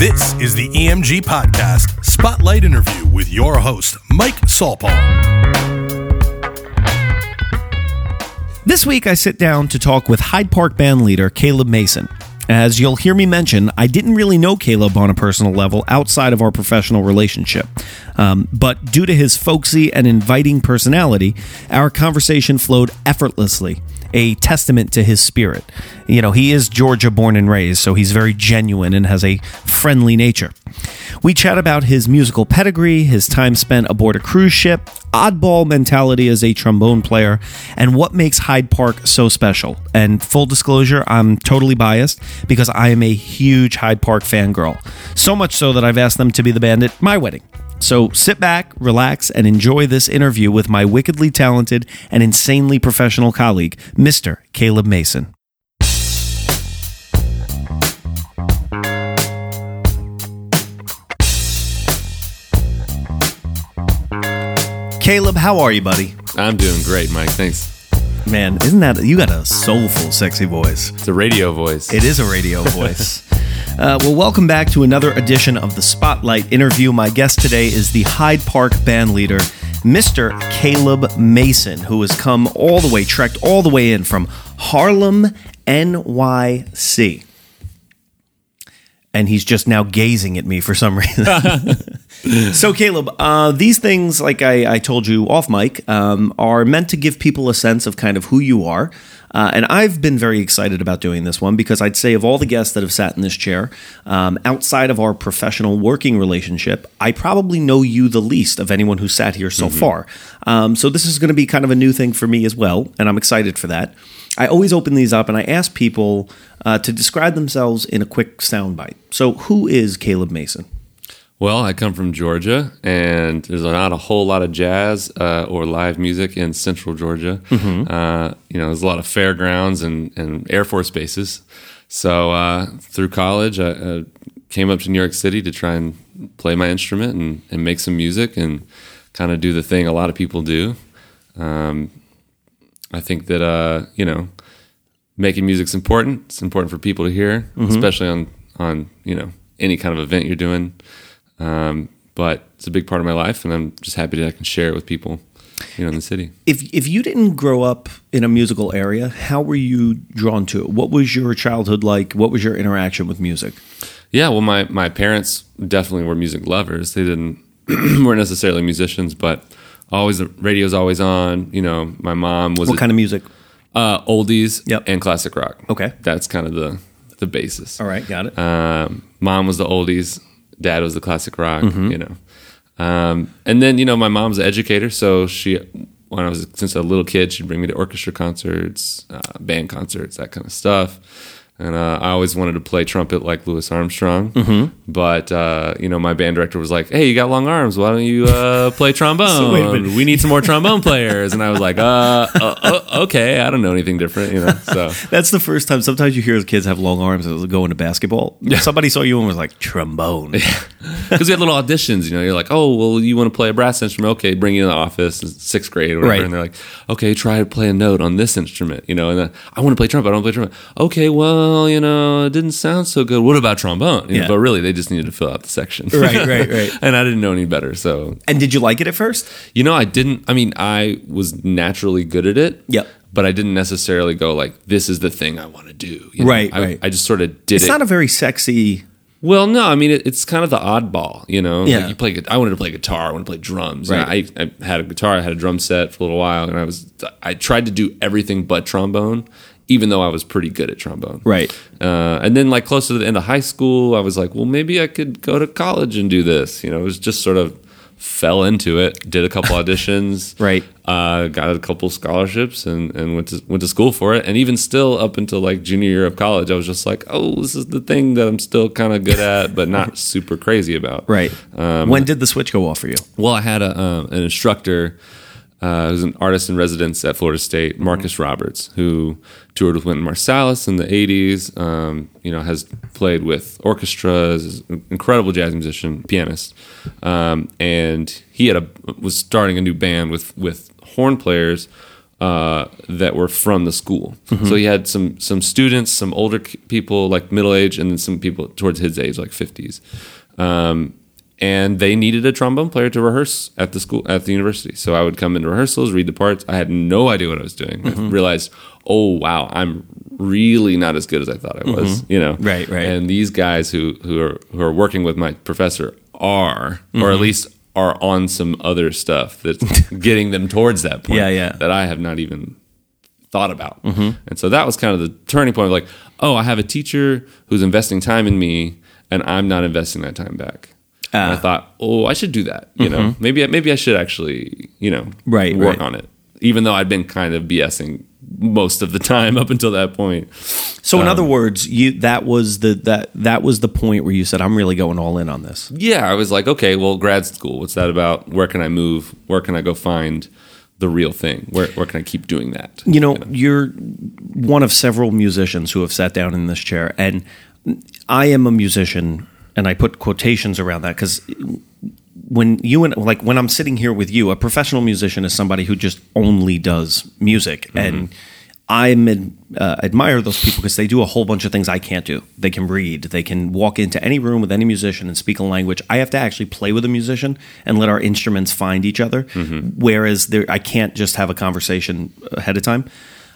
This is the EMG Podcast Spotlight Interview with your host, Mike Saulpaugh. This week, I sit down to talk with Hyde Park band leader Caleb Mason. As you'll hear me mention, I didn't really know Caleb on a personal level outside of our professional relationship. Um, but due to his folksy and inviting personality, our conversation flowed effortlessly, a testament to his spirit. You know, he is Georgia born and raised, so he's very genuine and has a friendly nature. We chat about his musical pedigree, his time spent aboard a cruise ship, oddball mentality as a trombone player, and what makes Hyde Park so special. And full disclosure, I'm totally biased because I am a huge Hyde Park fangirl. So much so that I've asked them to be the band at my wedding. So sit back, relax, and enjoy this interview with my wickedly talented and insanely professional colleague, Mr. Caleb Mason. Caleb, how are you, buddy? I'm doing great, Mike. Thanks. Man, isn't that you got a soulful, sexy voice? It's a radio voice. It is a radio voice. Uh, well, welcome back to another edition of the Spotlight interview. My guest today is the Hyde Park band leader, Mr. Caleb Mason, who has come all the way, trekked all the way in from Harlem, NYC. And he's just now gazing at me for some reason. so, Caleb, uh, these things, like I, I told you off mic, um, are meant to give people a sense of kind of who you are. Uh, and I've been very excited about doing this one because I'd say of all the guests that have sat in this chair, um, outside of our professional working relationship, I probably know you the least of anyone who's sat here so far. Um, so this is going to be kind of a new thing for me as well, and I'm excited for that. I always open these up and I ask people uh, to describe themselves in a quick soundbite. So, who is Caleb Mason? Well, I come from Georgia, and there's not a whole lot of jazz uh, or live music in Central Georgia. Uh, you know, there's a lot of fairgrounds and, and Air Force bases. So uh, through college, I, I came up to New York City to try and play my instrument and, and make some music and kind of do the thing a lot of people do. Um, I think that uh, you know, making music's important. It's important for people to hear, especially on on you know any kind of event you're doing. Um, but it's a big part of my life, and I'm just happy that I can share it with people, you know, in the city. If, if you didn't grow up in a musical area, how were you drawn to it? What was your childhood like? What was your interaction with music? Yeah, well, my my parents definitely were music lovers. They didn't weren't necessarily musicians, but always the radio's always on. You know, my mom was What a- kind of music? uh, oldies Yep. and classic rock. Okay. that's kind of the the basis. All right, got it. Um, mom was the oldies, dad was the classic rock. Mm-hmm. You know, um, and then you know my mom's an educator, so she when I was since a little kid, she'd bring me to orchestra concerts, uh, band concerts, that kind of stuff. And uh, I always wanted to play trumpet like Louis Armstrong, Mm-hmm. but uh, you know my band director was like, "Hey, you got long arms. Why don't you uh, play trombone? a we need some more trombone players." And I was like, uh, uh, uh, "Okay, I don't know anything different." You know, so That's the first time. Sometimes you hear kids have long arms they go into basketball. Yeah. Somebody saw you and was like trombone. because we had little auditions. You know, you're like, oh, well, you want to play a brass instrument? Okay, bring you in the office, sixth grade, or whatever. Right. And they're like, okay, try to play a note on this instrument. You know, and then I want to play trumpet. I don't play trumpet. Okay, well, you know, it didn't sound so good. What about trombone? You know, Yeah. but really, they just needed to fill out the section. Right, right, right. and I didn't know any better. So, And did you like it at first? you know, I didn't. I mean, I was naturally good at it. Yep. But I didn't necessarily go like, this is the thing I want to do. you know? Right, I, right. I just sort of did it. It's it. not a very sexy. Well, no, I mean it, it's kind of the oddball, you know. Yeah. Like you play. gu- I wanted to play guitar. I wanted to play drums. Right. I, I had a guitar. I had a drum set for a little while, and I was. I tried to do everything but trombone, even though I was pretty good at trombone. Right. Uh, and then, like close to the end of high school, I was like, well, maybe I could go to college and do this. You know, it was just sort of fell into it. Did a couple auditions. Right. Uh, got a couple scholarships and, and went to went to school for it. And even still, up until like junior year of college, I was just like, oh, this is the thing that I'm still kind of good at, but not super crazy about. Right. Um, when did the switch go off for you? Well, I had a, um, an instructor uh, who's an artist in residence at Florida State, Marcus Roberts, who toured with Wynton Marsalis in the '80s. Um, you know, has played with orchestras, incredible jazz musician, pianist, um, and he had a was starting a new band with with horn players uh, that were from the school. Mm-hmm. So he had some some students, some older people like middle age, and then some people towards his age, like fifties. Um, and they needed a trombone player to rehearse at the school at the university. So I would come into rehearsals, read the parts. I had no idea what I was doing. Mm-hmm. I realized, oh wow, I'm really not as good as I thought I was. You know, Mm-hmm. Right, right. And these guys who who are who are working with my professor are, or Mm-hmm. at least are on some other stuff that's getting them towards that point. Yeah, yeah. That I have not even thought about. Mm-hmm. And so that was kind of the turning point of like, oh, I have a teacher who's investing time in me and I'm not investing that time back. And I Ah. thought, oh, I should do that. You know, maybe maybe I should actually, you know, Mm-hmm. Right, work right. on it. Even though I'd been kind of BSing most of the time up until that point. So in Um, other words, you that was the that that was the point where you said I'm really going all in on this. Yeah, I was like, okay, well, grad school, what's that about? Where can I move? Where can I go find the real thing? Where where can I keep doing that? You know, you're one of several musicians who have sat down in this chair, and I am a musician, and I put quotations around that because when you and like when I'm sitting here with you, a professional musician is somebody who just only does music, and I uh, admire those people because they do a whole bunch of things I can't do. They can read, they can walk into any room with any musician and speak a language. I have to actually play with a musician and let our instruments find each other, whereas there, I can't just have a conversation ahead of time.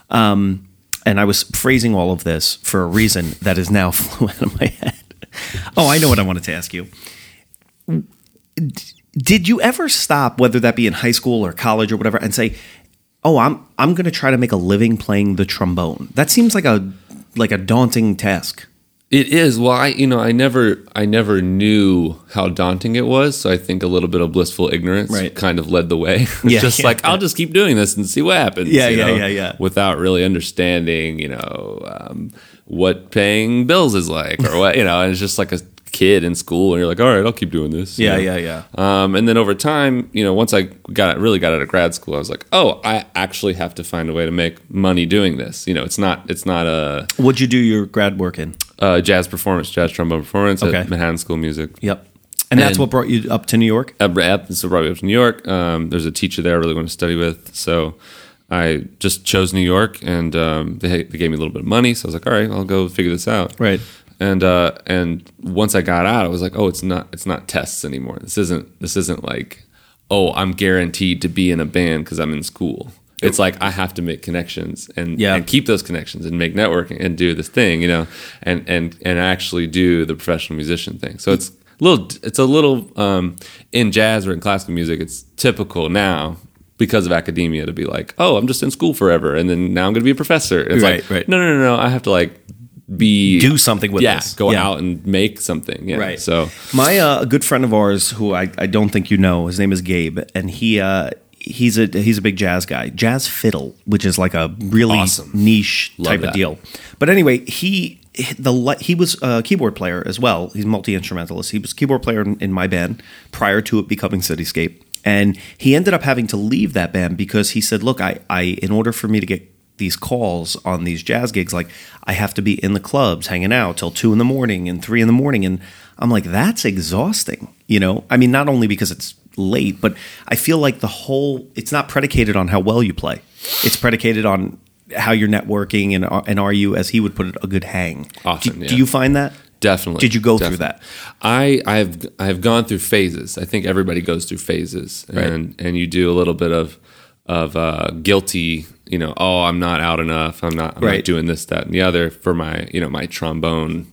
Um, and I was phrasing all of this for a reason that is now flew out of my head. Oh, I know what I wanted to ask you. Did you ever stop, whether that be in high school or college or whatever, and say, "Oh, I'm I'm going to try to make a living playing the trombone"? That seems like a like a daunting task. It is. Well, I you know, I never I never knew how daunting it was, so I think a little bit of blissful ignorance Right. kind of led the way. It's Yeah, just yeah, like I'll just keep doing this and see what happens. Yeah, yeah, know, yeah, yeah. Without really understanding, you know, um, what paying bills is like or what, you know, and it's just like a kid in school and you're like, all right, I'll keep doing this. you Yeah, know? yeah, yeah. Um, and then over time, you know, once I got really got out of grad school, I was like, oh, I actually have to find a way to make money doing this. You know, it's not it's not a, What'd you do your grad work in? uh jazz performance, jazz trombone performance Okay. at Manhattan School of Music. Yep. And that's And- what brought you up to New York. At so brought me up to New York. Um, there's a teacher there I really want to study with, so I just chose New York, and um, they, they gave me a little bit of money. So I was like, all right, I'll go figure this out. Right. And uh, and once I got out, I was like, oh, it's not it's not tests anymore. This isn't this isn't like, oh, I'm guaranteed to be in a band because I'm in school. It's like I have to make connections and, Yeah. and keep those connections and make networking and do this thing, you know, and and and actually do the professional musician thing. So it's a little it's a little um, in jazz or in classical music. It's typical now because of academia to be like, oh, I'm just in school forever, and then now I'm going to be a professor. It's Right, like, right. no, no, no, no. I have to like be Do something with yeah, this. go Yeah. out and make something. Yeah. Right. So My uh, a good friend of ours, who I, I don't think you know, his name is Gabe, and he uh, he's a he's a big jazz guy, jazz fiddle, which is like a really Awesome. niche Love type of deal. But anyway, he the he was a keyboard player as well. He's multi instrumentalist. He was a keyboard player in, in my band prior to it becoming Cityscape, and he ended up having to leave that band because he said, "Look, I I in order for me to get." These calls on these jazz gigs, like I have to be in the clubs hanging out till two in the morning and three in the morning. And I'm like, that's exhausting. You know, I mean, not only because it's late, but I feel like the whole, it's not predicated on how well you play. It's predicated on how you're networking and, are- and are you, as he would put it, a good hang. Often, do, yeah. do you find that? Definitely. Did you go through that? I I've I've gone through phases. I think everybody goes through phases, Right. and and you do a little bit of of uh, guilty. You know, oh, I'm not out enough. I'm not. I'm Right. not doing this, that, and the other for my you know my trombone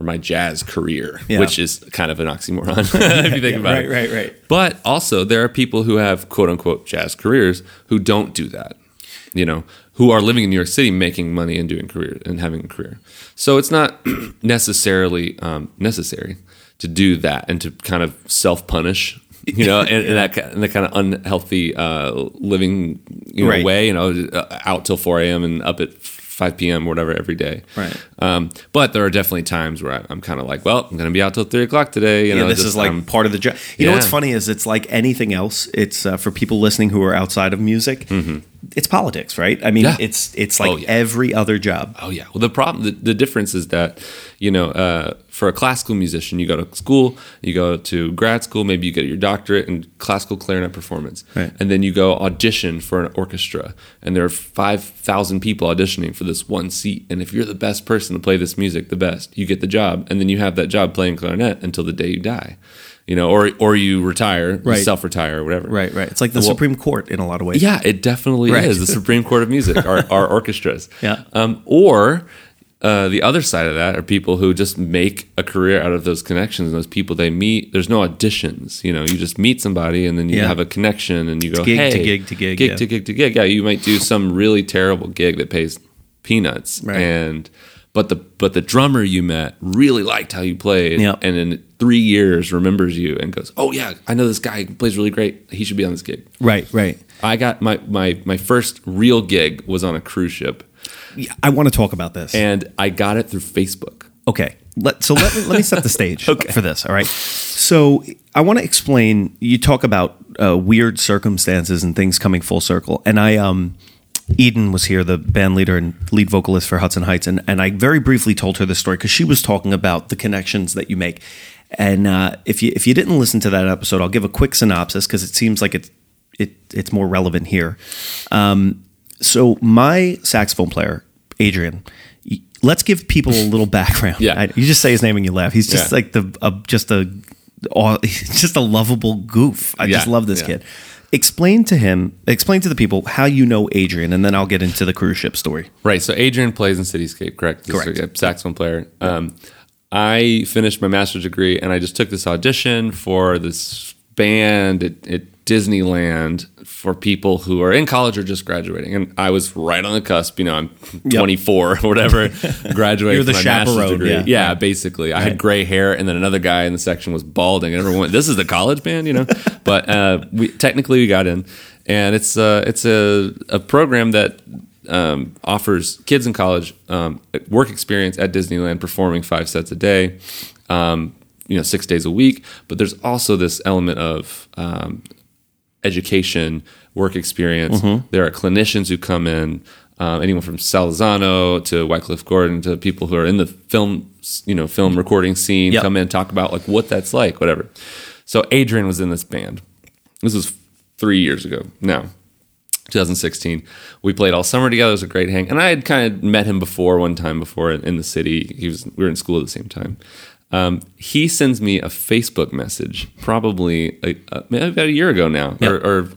or my jazz career, Yeah. which is kind of an oxymoron if you think about right, it. Right, right, right. But also, there are people who have quote unquote jazz careers who don't do that. You know, who are living in New York City, making money and doing career and having a career. So it's not necessarily um, necessary to do that and to kind of self punish. You know, in, in that that kind of unhealthy uh, living you know, Right. way. You know, uh, out till four a.m. and up at five p.m. or whatever every day. Right. Um, but there are definitely times where I, I'm kind of like, well, I'm going to be out till three o'clock today. You yeah, know, this just, is like um, part of the job. You know what's funny is it's like anything else. It's uh, for people listening who are outside of music. Mm-hmm. It's politics, right? I mean, Yeah. it's it's like Oh, yeah. every other job. Oh yeah. Well, the problem, the, the difference is that, you know, uh, for a classical musician, you go to school, you go to grad school, maybe you get your doctorate in classical clarinet performance, Right. and then you go audition for an orchestra, and there are five thousand people auditioning for this one seat, and if you're the best person to play this music, the best, you get the job, and then you have that job playing clarinet until the day you die, you know, or or you retire, you Right. self-retire, or whatever. Right, right. It's like the Well- Supreme Court in a lot of ways. Yeah, it definitely Right. is the Supreme Court of music, our, our orchestras. Yeah. Um, or uh, the other side of that are people who just make a career out of those connections and those people they meet. There's no auditions. You know, you just meet somebody and then you Yeah. have a connection and you go, gig to gig to gig, gig yeah. to gig to gig. Yeah, you might do some really terrible gig that pays peanuts, Right. and but the but the drummer you met really liked how you played, Yeah. and in three years remembers you and goes, oh yeah, I know this guy plays really great. He should be on this gig. Right, right. I got my, my my first real gig was on a cruise ship, Yeah, I want to talk about this. and I got it through Facebook. Okay. Let, so let me, let me set the stage Okay. for this. All right. So I want to explain. You talk about uh, weird circumstances and things coming full circle, and I um. Eden was here, the band leader and lead vocalist for Hudson Heights, and, and I very briefly told her this story because she was talking about the connections that you make. And uh, if you if you didn't listen to that episode, I'll give a quick synopsis because it seems like it's it it's more relevant here. Um, so my saxophone player, Adrian, let's give people a little background. Yeah. I- you just say his name and you laugh. He's just Yeah. like the uh, just a just a lovable goof. I just love this yeah. kid. Explain to him, explain to the people how you know Adrian, and then I'll get into the cruise ship story. Right. So Adrian plays in Cityscape, correct? This Correct. a saxophone player. Um, I finished my master's degree, and I just took this audition for this band at, at Disneyland for people who are in college or just graduating. And I was right on the cusp. You know, I'm 24 or whatever, graduating. You're the from my master's chaperone, degree. yeah. yeah, basically. I had gray hair, and then another guy in the section was balding, and everyone went, "This is the college band," you know. but uh, we technically we got in, and it's uh, it's a a program that um, offers kids in college um, work experience at Disneyland, performing five sets a day, um, you know, six days a week. But there's also this element of um, education, work experience. There are clinicians who come in, um, anyone from Salzano to Wycliffe Gordon to people who are in the film, you know, film recording scene, Yep. come in and talk about like what that's like, whatever. So Adrian was in this band. This was three years ago now. 2016. We played all summer together. It was a great hang, and I had kind of met him before one time before in, in the city. He was we were in school at the same time. Um, he sends me a Facebook message, probably a, a, about a year ago now, Yep. or, or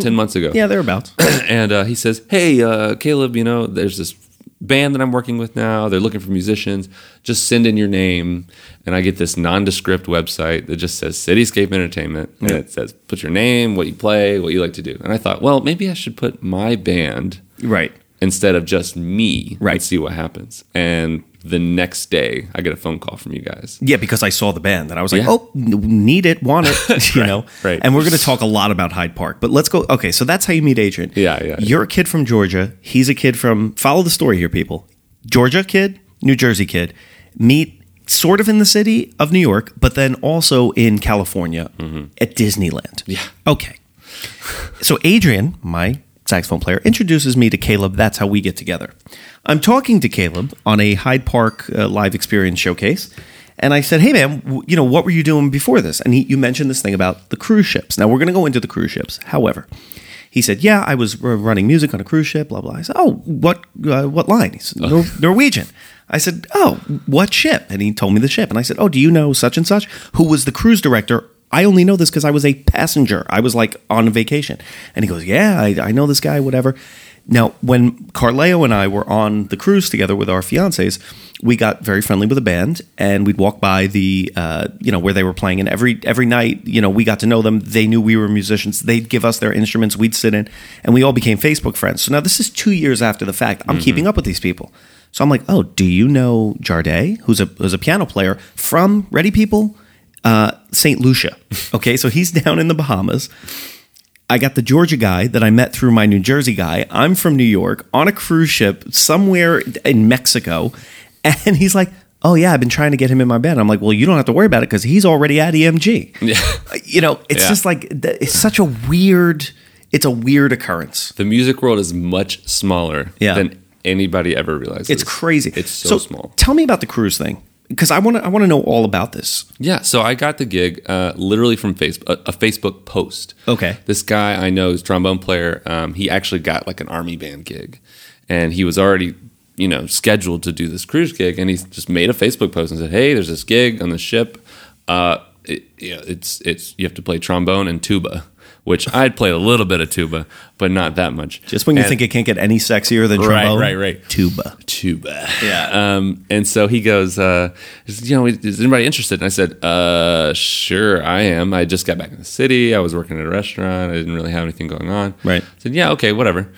ten months ago Yeah, thereabouts. and uh, he says, "Hey, uh, Caleb, you know, there's this band that I'm working with now. They're looking for musicians. Just send in your name." And I get this nondescript website that just says Cityscape Entertainment, and it says, "Put your name, what you play, what you like to do." And I thought, well, maybe I should put my band right. instead of just me, Right. And see what happens. And the next day, I get a phone call from you guys. Yeah, because I saw the band and I was like, Yeah. oh, need it, want it, you know? right. And we're going to talk a lot about Hyde Park, but let's go. Okay, so that's how you meet Adrian. Yeah, yeah. You're a kid from Georgia. He's a kid from, follow the story here, people. Georgia kid, New Jersey kid, meet sort of in the city of New York, but then also in California at Disneyland. Mm-hmm. Yeah. Okay. So Adrian, my saxophone player, introduces me to Caleb. That's how we get together. I'm talking to Caleb on a Hyde Park uh, live experience showcase. And I said, "Hey man, w- you know what were you doing before this?" And he, you mentioned this thing about the cruise ships. Now we're going to go into the cruise ships. However, he said, "Yeah, I was r- running music on a cruise ship." Blah blah. I said, "Oh, what uh, what line?" He said, Nor- "Norwegian." I said, "Oh, what ship?" And he told me the ship. And I said, "Oh, do you know such and such who was the cruise director?" I only know this because I was a passenger. I was like on vacation. And he goes, Yeah, I, I know this guy, whatever. Now, when Carleo and I were on the cruise together with our fiancés, we got very friendly with the band, and we'd walk by the, uh, you know, where they were playing, and every every night, you know, we got to know them. They knew we were musicians. They'd give us their instruments. We'd sit in, and we all became Facebook friends. So now this is two years after the fact. I'm keeping up with these people. So I'm like, oh, do you know Jarday, who's a who's a piano player from Ready People, uh, St. Lucia? Okay, so he's down in the Bahamas. I got the Georgia guy that I met through my New Jersey guy. I'm from New York on a cruise ship somewhere in Mexico. And he's like, Oh, yeah, I've been trying to get him in my bed. I'm like, Well, you don't have to worry about it because he's already at EMG. Yeah. You know, it's Yeah. just like, it's such a weird. it's a weird occurrence. The music world is much smaller Yeah. than anybody ever realizes. It's crazy. It's so, small. Tell me about the cruise thing because I want to I want to know all about this. Yeah, so I got the gig uh, literally from Facebook, a, a Facebook post. Okay. This guy I know is a trombone player. Um, he actually got like an army band gig, and he was already you know scheduled to do this cruise gig, and he just made a Facebook post and said, "Hey, there's this gig on the ship. Uh, it, you know, it's it's you have to play trombone and tuba." Which I'd play a little bit of tuba, but not that much. Just when you And- think it can't get any sexier than Right, trombone, right, right. tuba. tuba. Yeah. Um, and so he goes, uh, you know, is anybody interested? And I said, uh, sure, I am. I just got back in the city. I was working at a restaurant. I didn't really have anything going on. Right. I said, yeah, okay, whatever.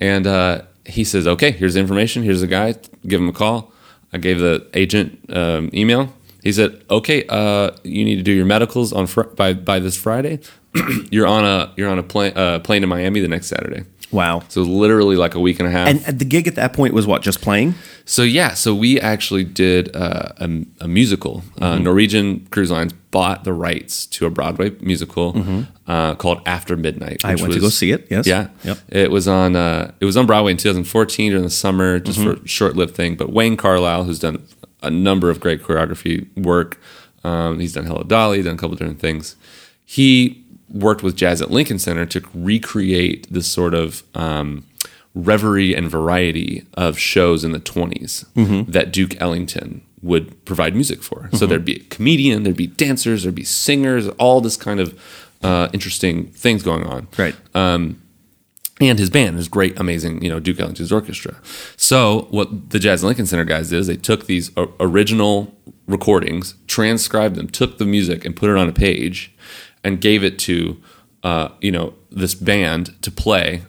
And uh, he says, okay, here's the information. Here's the guy. Give him a call. I gave the agent um, email. He said, okay, uh, you need to do your medicals on fr- by by this Friday. you're on a you're on a plane uh, plane to Miami the next Saturday. Wow. So literally like a week and a half. And uh, the gig at that point was what? Just playing? So yeah, so we actually did uh, a, a musical. Uh, Norwegian Cruise Lines bought the rights to a Broadway musical uh, called After Midnight. I went to go see it, yes. Yeah. Yep. It was on. Uh, it was on Broadway in 2014 during the summer, just for a short-lived thing. But Wayne Carlyle, who's done a number of great choreography work, um, he's done Hello Dolly, done a couple different things. He worked with Jazz at Lincoln Center to recreate this sort of um, reverie and variety of shows in the 20s that Duke Ellington would provide music for. So there'd be a comedian, there'd be dancers, there'd be singers, all this kind of uh, interesting things going on Right. And his band, his great, amazing, you know, Duke Ellington's orchestra. So what the Jazz and Lincoln Center guys did is they took these original recordings, transcribed them, took the music and put it on a page, and gave it to, uh, you know, this band to play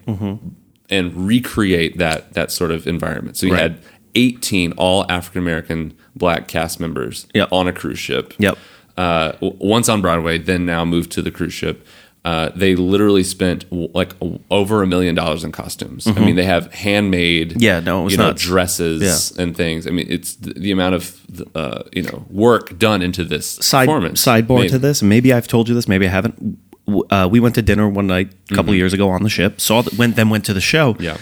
and recreate that that sort of environment. So you Right. had 18 all African American black cast members Yep. on a cruise ship Yep. uh, once on Broadway, then now moved to the cruise ship. Uh, they literally spent like over a million dollars in costumes. I mean, they have handmade, Mm-hmm. Yeah, no, you know, nuts. dresses and things. I mean, it's the, the amount of uh, you know work done into this Side performance. sidebar to this, maybe I've told you this, maybe I haven't. Uh, we went to dinner one night a couple years ago on the ship. Saw that went then went to the show. Mm-hmm. Yeah.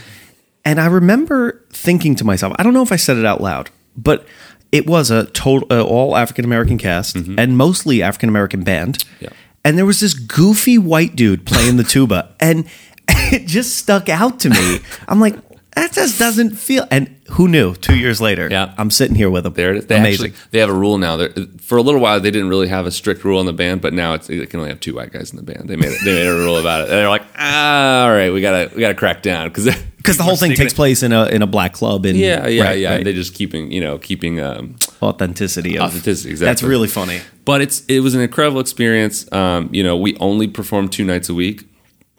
And I remember thinking to myself, I don't know if I said it out loud, but it was a total uh, all African American cast and mostly African American band. Mm-hmm. Yeah. And there was this goofy white dude playing the tuba, and it just stuck out to me. I'm like, that just doesn't feel. And who knew? Two years later, Yeah. I'm sitting here with them. There it is. They Amazing. actually they have a rule now. They're, for a little while, they didn't really have a strict rule in the band, but now it's they can only have two white guys in the band. They made it, they made a rule about it. And they're like, ah, all right, we gotta we gotta crack down because because the whole thing takes place in a in a black club. And Yeah, yeah, right, yeah. right. They just keeping you know keeping um, authenticity. Of, Authenticity, That's really funny. But it's it was an incredible experience. Um, you know, we only performed two nights a week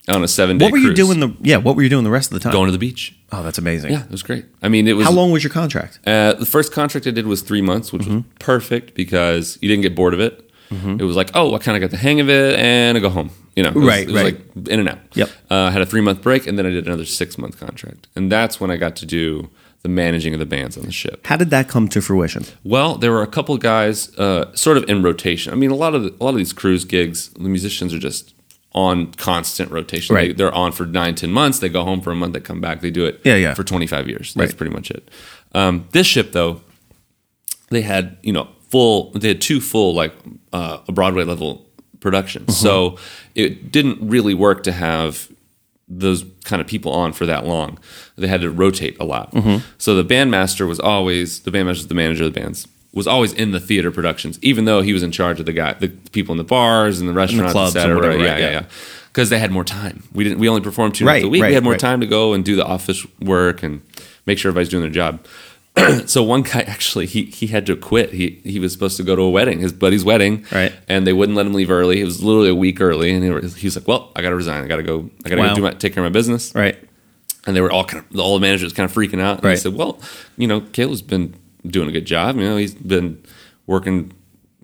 on a seven day. What were you doing? The yeah, what were you doing the rest of the time? Going to the beach. oh, that's amazing. Yeah, it was great. I mean, it was How long was your contract? Uh, the first contract I did was three months, which was perfect because you didn't get bored of it. It was like, oh, I kind of got the hang of it, and I go home. You know, it was, Right, it was right. like in and out. Yep. Uh, I had a three month break, and then I did another six month contract, and that's when I got to do the managing of the bands on the ship. How did that come to fruition? Well, there were a couple of guys uh, sort of in rotation. I mean, a lot of the, a lot of these cruise gigs, the musicians are just on constant rotation. Right. They, they're on for nine, ten months. They go home for a month. They come back. They do it. Yeah, yeah. For twenty five years. That's Right. pretty much it. Um, this ship, though, they had you know full. They had two full like uh, Broadway level productions. Mm-hmm. So it didn't really work to have those kind of people on for that long. They had to rotate a lot. Mm-hmm. So the bandmaster was always the bandmaster, the manager of the bands, was always in the theater productions, even though he was in charge of the guy, the people in the bars and the restaurants, and clubs et and whatever, yeah, right, yeah, yeah. yeah. Because they had more time. We didn't. We only performed two Right, nights a week. right, we had more time to go and do the office work and make sure everybody's doing their job. so one guy actually he he had to quit. He he was supposed to go to a wedding, his buddy's wedding, Right. And they wouldn't let him leave early. It was literally a week early, and he was, he was like, "Well, I got to resign. I got to go. I got to Wow. go do my, take care of my business." Right. and they were all kind of all the managers kind of freaking out. And Right. I said, "Well, you know, Caleb's been doing a good job. You know, he's been working,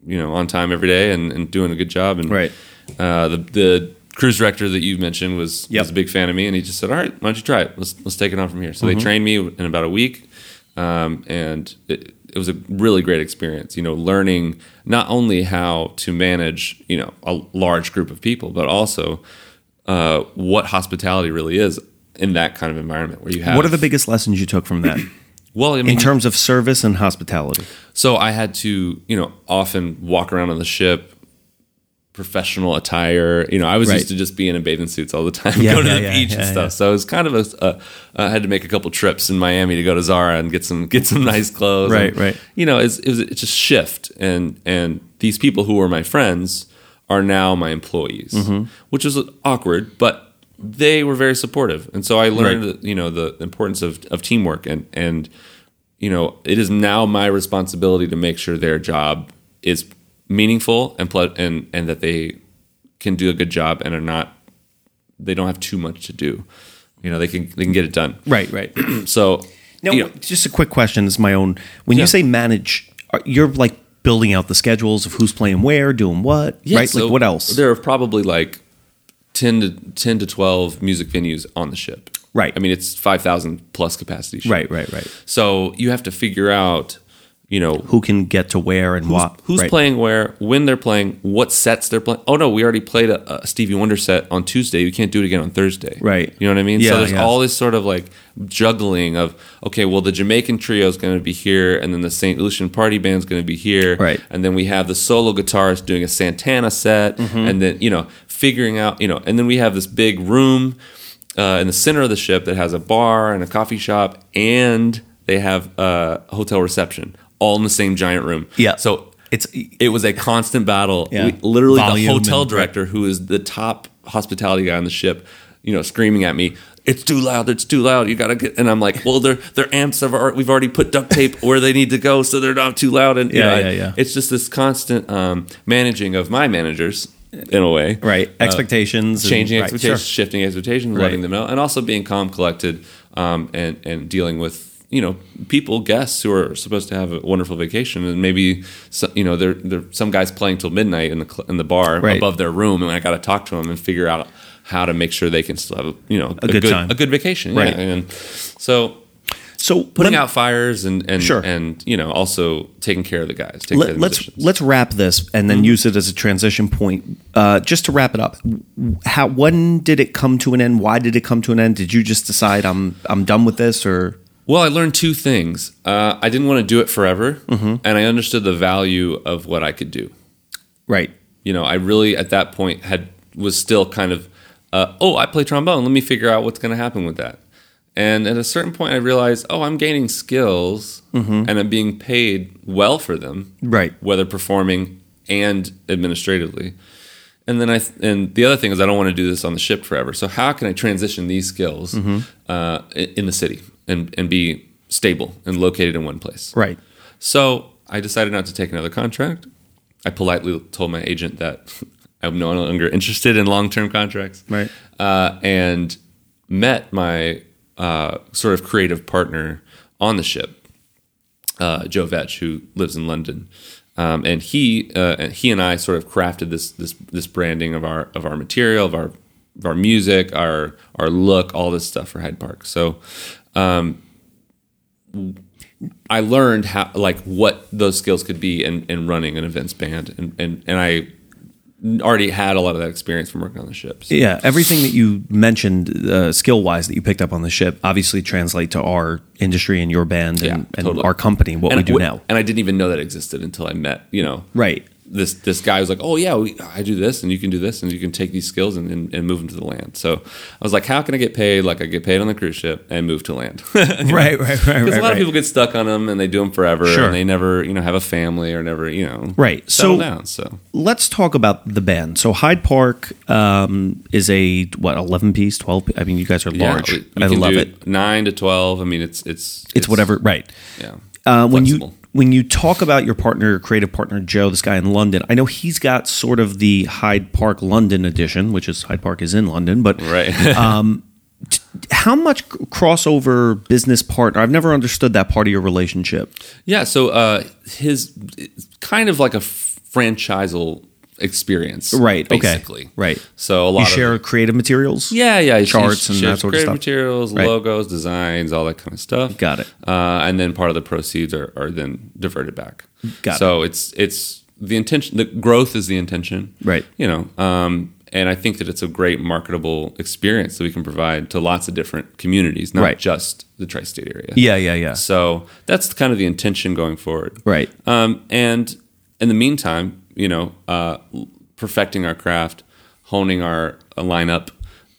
you know, on time every day and, and doing a good job." And Right. uh, the the cruise director that you mentioned was Yep. was a big fan of me, and he just said, "All right, why don't you try it? Let's let's take it on from here." So Mm-hmm. they trained me in about a week, um, and it, it was a really great experience. You know, learning not only how to manage you know a large group of people, but also uh, what hospitality really is in that kind of environment where you have What are the biggest lessons you took from that well I mean in terms of service and hospitality? So I had to, you know, often walk around on the ship, professional attire. You know, I was Right. used to just being in bathing suits all the time, Yeah, go to the yeah, beach yeah, and yeah. stuff. So it was kind of a. Uh, had to make a couple trips in Miami to go to Zara and get some get some nice clothes. Right, And, right. You know, it's, it was it's a shift, and and these people who were my friends are now my employees, Mm-hmm. which was awkward, but they were very supportive, and so I learned, Right. you know, the importance of of teamwork and and you know, it is now my responsibility to make sure their job is meaningful and ple- and and that they can do a good job and are not they don't have too much to do. You know, they can they can get it done. Right, right. So Now, you know, just a quick question. This is my own. When Yeah. you say manage, you're like building out the schedules of who's playing where, doing what, yeah, right? so like what else? There are probably like ten to ten to twelve music venues on the ship. Right. I mean, it's five thousand plus capacity. Ship. Right, right, right. So you have to figure out, you know, Who can get to where and what? who's right. playing where, when they're playing, what sets they're playing. Oh no, we already played a, a Stevie Wonder set on Tuesday. We can't do it again on Thursday. Right. You know what I mean? Yeah, so there's yeah. all this sort of like juggling of okay, well the Jamaican trio is going to be here, and then the St. Lucian party band is going to be here, Right. And then we have the solo guitarist doing a Santana set, Mm-hmm. and then you know figuring out you know, and then we have this big room uh, in the center of the ship that has a bar and a coffee shop, and they have uh, a hotel reception, all in the same giant room. Yeah. So It's it was a constant battle. Yeah. We, literally, Volume the hotel and- director, who is the top hospitality guy on the ship, you know, screaming at me, "It's too loud! It's too loud! You gotta get!" And I'm like, "Well, their their amps have already, we've already put duct tape where they need to go, so they're not too loud." And Yeah, know, yeah, yeah. It's just this constant um, managing of my managers in a way, right expectations, and- changing right, expectations, sure. shifting expectations, Right. letting them know, and also being calm, collected, um, and and dealing with you know people, guests who are supposed to have a wonderful vacation, and maybe so, you know there there some guys playing till midnight in the cl- in the bar Right. above their room, and I got to talk to them and figure out how to make sure they can still have you know A good time. a good vacation, Right. Yeah. And so So putting out fires and and Sure. and you know also taking care of the guys. Taking care of Let, the let's let's wrap this and then use it as a transition point. Uh, just to wrap it up, how when did it come to an end? Why did it come to an end? Did you just decide I'm I'm done with this, or Well, I learned two things. Uh, I didn't want to do it forever, Mm-hmm. and I understood the value of what I could do. right? You know, I really at that point had was still kind of, uh, oh, I play trombone. Let me figure out what's going to happen with that. And at a certain point, I realized, oh, I'm gaining skills, and I'm being paid well for them, Mm-hmm. Right. Whether performing and administratively. And then I and the other thing is I don't want to do this on the ship forever. So how can I transition these skills Mm-hmm. uh, in the city and and be stable and located in one place? Right. So I decided not to take another contract. I politely told my agent that I'm no longer interested in long term contracts. Right. Uh, and met my uh, sort of creative partner on the ship, uh, Joe Vetch, who lives in London. Um, and he uh, and he and I sort of crafted this this this branding of our of our material, of our of our music, our our look, all this stuff for Hyde Park. So I learned how like what those skills could be in, in running an events band and, and, and I already had a lot of that experience from working on the ships. Yeah, everything that you mentioned, uh, skill wise, that you picked up on the ship, obviously translate to our industry and your band and, Yeah, and our company, what and we do I, now. And I didn't even know that existed until I met, you know, Right. This this guy was like, oh yeah, we, I do this, and you can do this, and you can take these skills and, and, and move them to the land. So I was like, how can I get paid like I get paid on the cruise ship and move to land? Because Right, right, Because right. a lot right. of people get stuck on them and they do them forever, Sure. and they never, you know, have a family or never, you know, Right. settle So- down. So Let's talk about the band. So Hyde Park um, is a what eleven piece, twelve. I mean, you guys are large. we I can love do it. Nine to twelve. I mean, it's it's It's whatever. Right. Yeah. Uh, when you. When you talk about your partner, your creative partner Joe, this guy in London, I know he's got sort of the Hyde Park London edition, which is Hyde Park is in London, but right. how much crossover business partner? I've never understood that part of your relationship. yeah. So uh, his kind of like a franchisal experience, Right. Basically, Okay. Right. So a lot You of share creative materials. Yeah, yeah, Charts and that sort of stuff. creative materials, Right. logos, designs, all that kind of stuff. Got it. Uh, and then part of the proceeds are, are then diverted back. Got it. so it's it's the intention. The growth is the intention, Right. You know, um, and I think that it's a great marketable experience that we can provide to lots of different communities, not Right. just the tri-state area. Yeah, yeah, yeah. So that's kind of the intention going forward. Right. Um, and in the meantime, you know, uh, perfecting our craft, honing our lineup,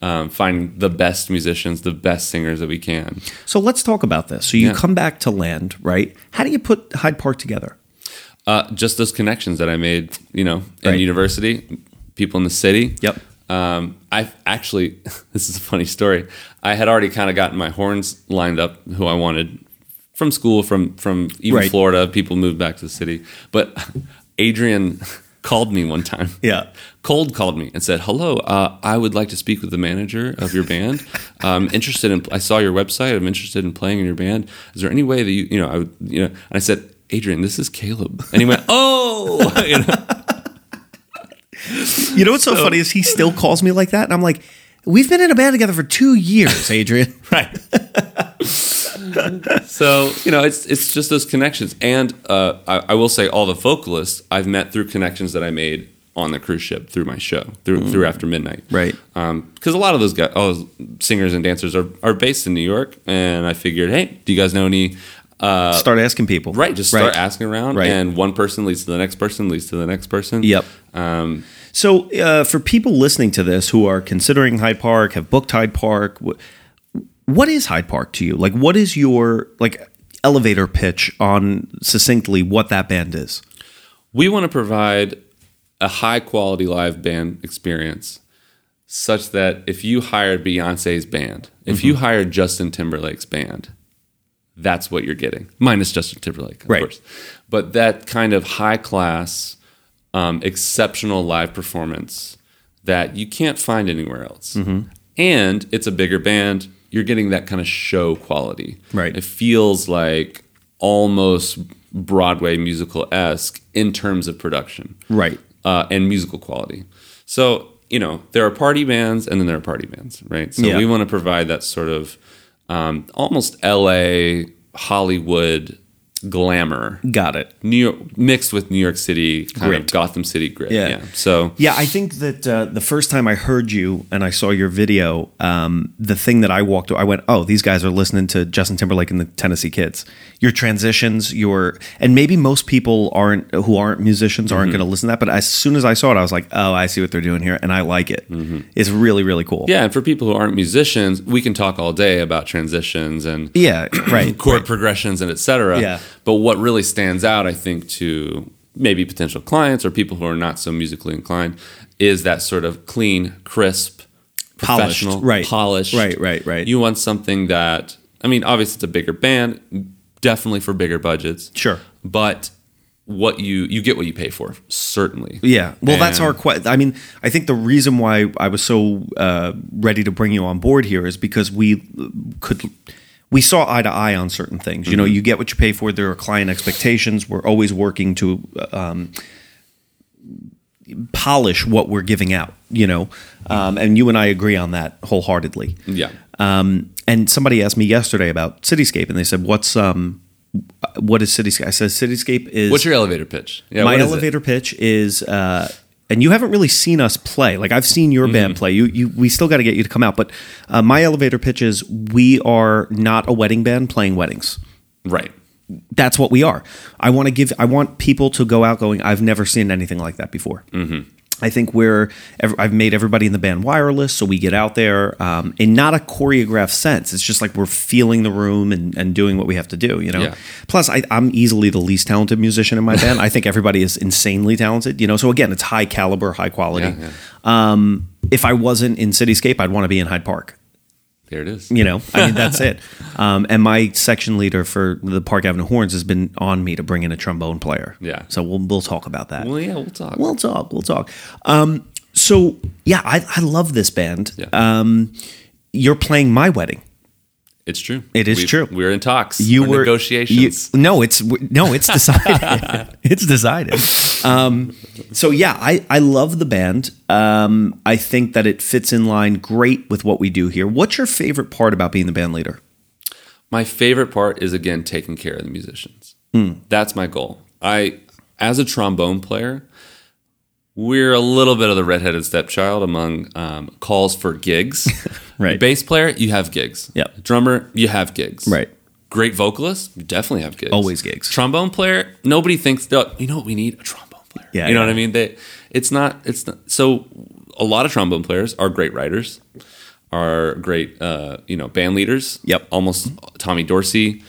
um, finding the best musicians, the best singers that we can. So let's talk about this. So you Yeah. come back to land, right? How do you put Hyde Park together? Uh, just those connections that I made, you know, in Right. university, people in the city. Yep. Um, I actually, this is a funny story. I had already kind of gotten my horns lined up, who I wanted from school, from from even Right. Florida. People moved back to the city, but Adrian called me one time. Yeah. cold called me and said, "Hello, uh, I would like to speak with the manager of your band. I'm interested in. I saw your website. I'm interested in playing in your band. Is there any way that you, you know, I would, you know?" And I said, "Adrian, this is Caleb." And he went, "Oh." You know? You know what's so, funny is he still calls me like that, and I'm like, "We've been in a band together for two years, Adrian." right. so you know, it's it's just those connections, and uh, I, I will say, all the vocalists I've met through connections that I made on the cruise ship through my show through through After Midnight, Right. Because a lot of those guys, all those singers and dancers are are based in New York, and I figured, hey, do you guys know any? Uh, Start asking people. right, just start asking around, Right. and one person leads to the next person, leads to the next person. Yep. Um, So, uh, for people listening to this who are considering Hyde Park, have booked Hyde Park, wh- what is Hyde Park to you? Like, what is your like elevator pitch on succinctly what that band is? we want to provide a high quality live band experience such that if you hired Beyonce's band, if Mm-hmm. you hired Justin Timberlake's band, that's what you're getting. Minus Justin Timberlake, of Right. course. But that kind of high class, um, exceptional live performance that you can't find anywhere else. Mm-hmm. And it's a bigger band. You're getting that kind of show quality. Right. It feels like almost Broadway musical esque in terms of production Right. uh, and musical quality. So you know there are party bands and then there are party bands, right? So Yeah. we want to provide that sort of um, almost L.A. Hollywood glamour, Got it. New York mixed with New York City kind Grit. of Gotham City grit. Yeah. Yeah. So Yeah, I think that uh, the first time I heard you and I saw your video, um, the thing that I walked, I went, "Oh, these guys are listening to Justin Timberlake and the Tennessee Kids." Your transitions, your, and maybe most people aren't who aren't musicians aren't Mm-hmm. going to listen to that. But as soon as I saw it, I was like, "Oh, I see what they're doing here," and I like it. It's really, really cool. Mm-hmm. yeah, and for people who aren't musicians, we can talk all day about transitions and yeah, right. chord progressions and et cetera. Yeah. But what really stands out, I think, to maybe potential clients or people who are not so musically inclined, is that sort of clean, crisp, Polished, professional, right. polished. Right, right, right. You want something that, I mean, obviously it's a bigger band, definitely for bigger budgets. Sure. But what you you get what you pay for, certainly. Yeah. Well, that's our question. I mean, I think the reason why I was so uh, ready to bring you on board here is because we could. We saw eye to eye on certain things. You know, you get what you pay for. There are client expectations. We're always working to um, polish what we're giving out. You know, um, and you and I agree on that wholeheartedly. Yeah. Um, and somebody asked me yesterday about Cityscape, and they said, "What's um, what is Cityscape?" I said, "Cityscape is What's your elevator pitch? Yeah, my what is it? elevator pitch is uh and you haven't really seen us play like i've seen your Mm-hmm. band play you you we still got to get you to come out but uh, my elevator pitch is we are not a wedding band playing weddings Right. that's what we are i want to give i want people to go out going i've never seen anything like that before mm-hmm. I think we're. I've made everybody in the band wireless, so we get out there um, in not a choreographed sense. It's just like we're feeling the room and, and doing what we have to do. You know. Yeah. Plus, I, I'm easily the least talented musician in my band. I think everybody is insanely talented. You know. So again, it's high caliber, high quality. Yeah, Um, if I wasn't in Cityscape, I'd want to be in Hyde Park. There it is. You know, I mean, that's it. Um, and my section leader for the Park Avenue Horns has been on me to bring in a trombone player. Yeah. So we'll we'll talk about that. Well, yeah, we'll talk. We'll talk. We'll talk. Um, so yeah, I, I love this band. Yeah. Um, you're playing my wedding. It's true. It is We've- true. We're in talks. You We're were negotiations. you- no, it's no, it's decided. it's decided. Um, so yeah, I I love the band. Um, I think that it fits in line great with what we do here. What's your favorite part about being the band leader? My favorite part is again taking care of the musicians. Hmm. That's my goal. I, as a trombone player, we're a little bit of the redheaded stepchild among um, calls for gigs. Right. Bass player, you have gigs. Yep. Drummer, you have gigs. Right. Great vocalist, you definitely have gigs. Always gigs. Trombone player, nobody thinks. "Oh, You know what we need? A trombone player. Yeah, You know yeah. what I mean? They, it's not. It's not. So a lot of trombone players are great writers, are great. Uh, you know, band leaders. Yep. Almost Tommy Dorsey,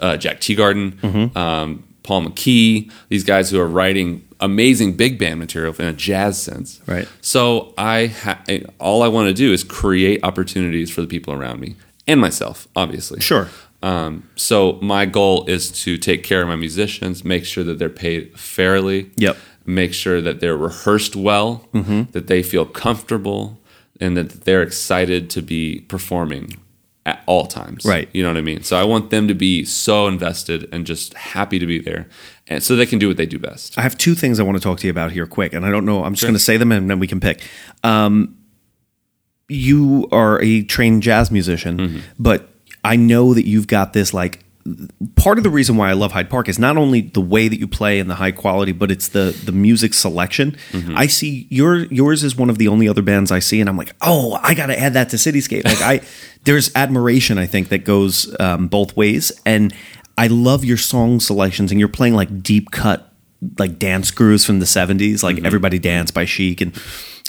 uh, Jack Teagarden, Mm-hmm. um, Paul McKee. These guys who are writing amazing big band material in a jazz sense. Right. So I ha- all I want to do is create opportunities for the people around me and myself, obviously. Sure. Um, so my goal is to take care of my musicians, make sure that they're paid fairly. Yep. Make sure that they're rehearsed well, that they feel comfortable, and that they're excited to be performing at all times. Right. You know what I mean? So I want them to be so invested and just happy to be there, and so they can do what they do best. I have two things I want to talk to you about here, quick, and I don't know. I'm just going to say them, and then we can pick. Um, you are a trained jazz musician, Mm-hmm. but I know that you've got this like. Part of the reason why I love Hyde Park is not only the way that you play and the high quality, but it's the the music selection. Mm-hmm. I see your yours is one of the only other bands I see, and I'm like, oh, I got to add that to Cityscape. Like I, there's admiration I think that goes um, both ways, and I love your song selections, and you're playing like deep cut like dance grooves from the 70s Mm-hmm. like everybody dance by chic and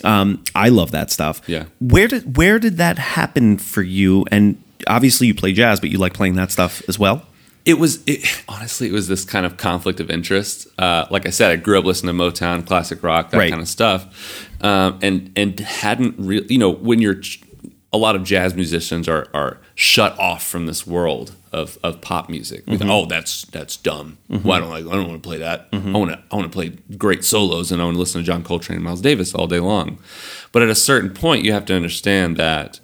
um, i love that stuff Yeah. where did where did that happen for you and obviously you play jazz but you like playing that stuff as well It was it, honestly, it was this kind of conflict of interest. Uh, like I said, I grew up listening to Motown, classic rock, that Right. kind of stuff, um, and and hadn't really, you know, when you're a lot of jazz musicians are are shut off from this world of, of pop music. We think, oh, that's that's dumb. Why don't I? I don't want to play that. I want to I want to play great solos, and I want to listen to John Coltrane and Miles Davis all day long. But at a certain point, you have to understand that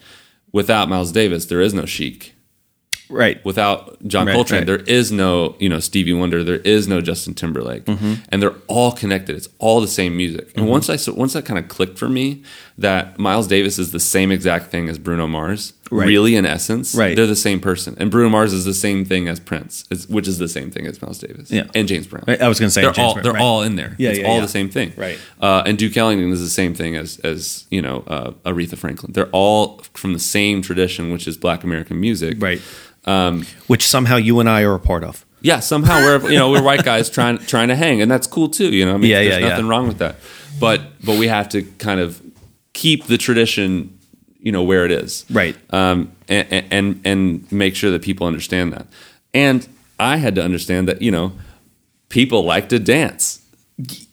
without Miles Davis, there is no Chic right without John Right, Coltrane, right. there is no, you know, Stevie Wonder, there is no Justin Timberlake, Mm-hmm. and they're all connected. It's all the same music. And once I so once that kind of clicked for me, that Miles Davis is the same exact thing as Bruno Mars, Right. really in essence, Right. They're the same person, and Bruno Mars is the same thing as Prince, which is the same thing as Miles Davis, Yeah. and James Brown. I- I was gonna say they're James all Brown, they're right. all in there. Yeah, it's yeah, all yeah. the same thing, Right. Uh, and Duke Ellington is the same thing as as you know uh, Aretha Franklin. They're all from the same tradition, which is Black American music, right which somehow you and i are a part of yeah, somehow we're you know we're white guys trying trying to hang, and that's cool too. You know, I mean, Yeah, there's yeah, nothing yeah. wrong with that. But but we have to kind of keep the tradition, you know, where it is, Right. Um, and and and make sure that people understand that. And I had to understand that you know people like to dance,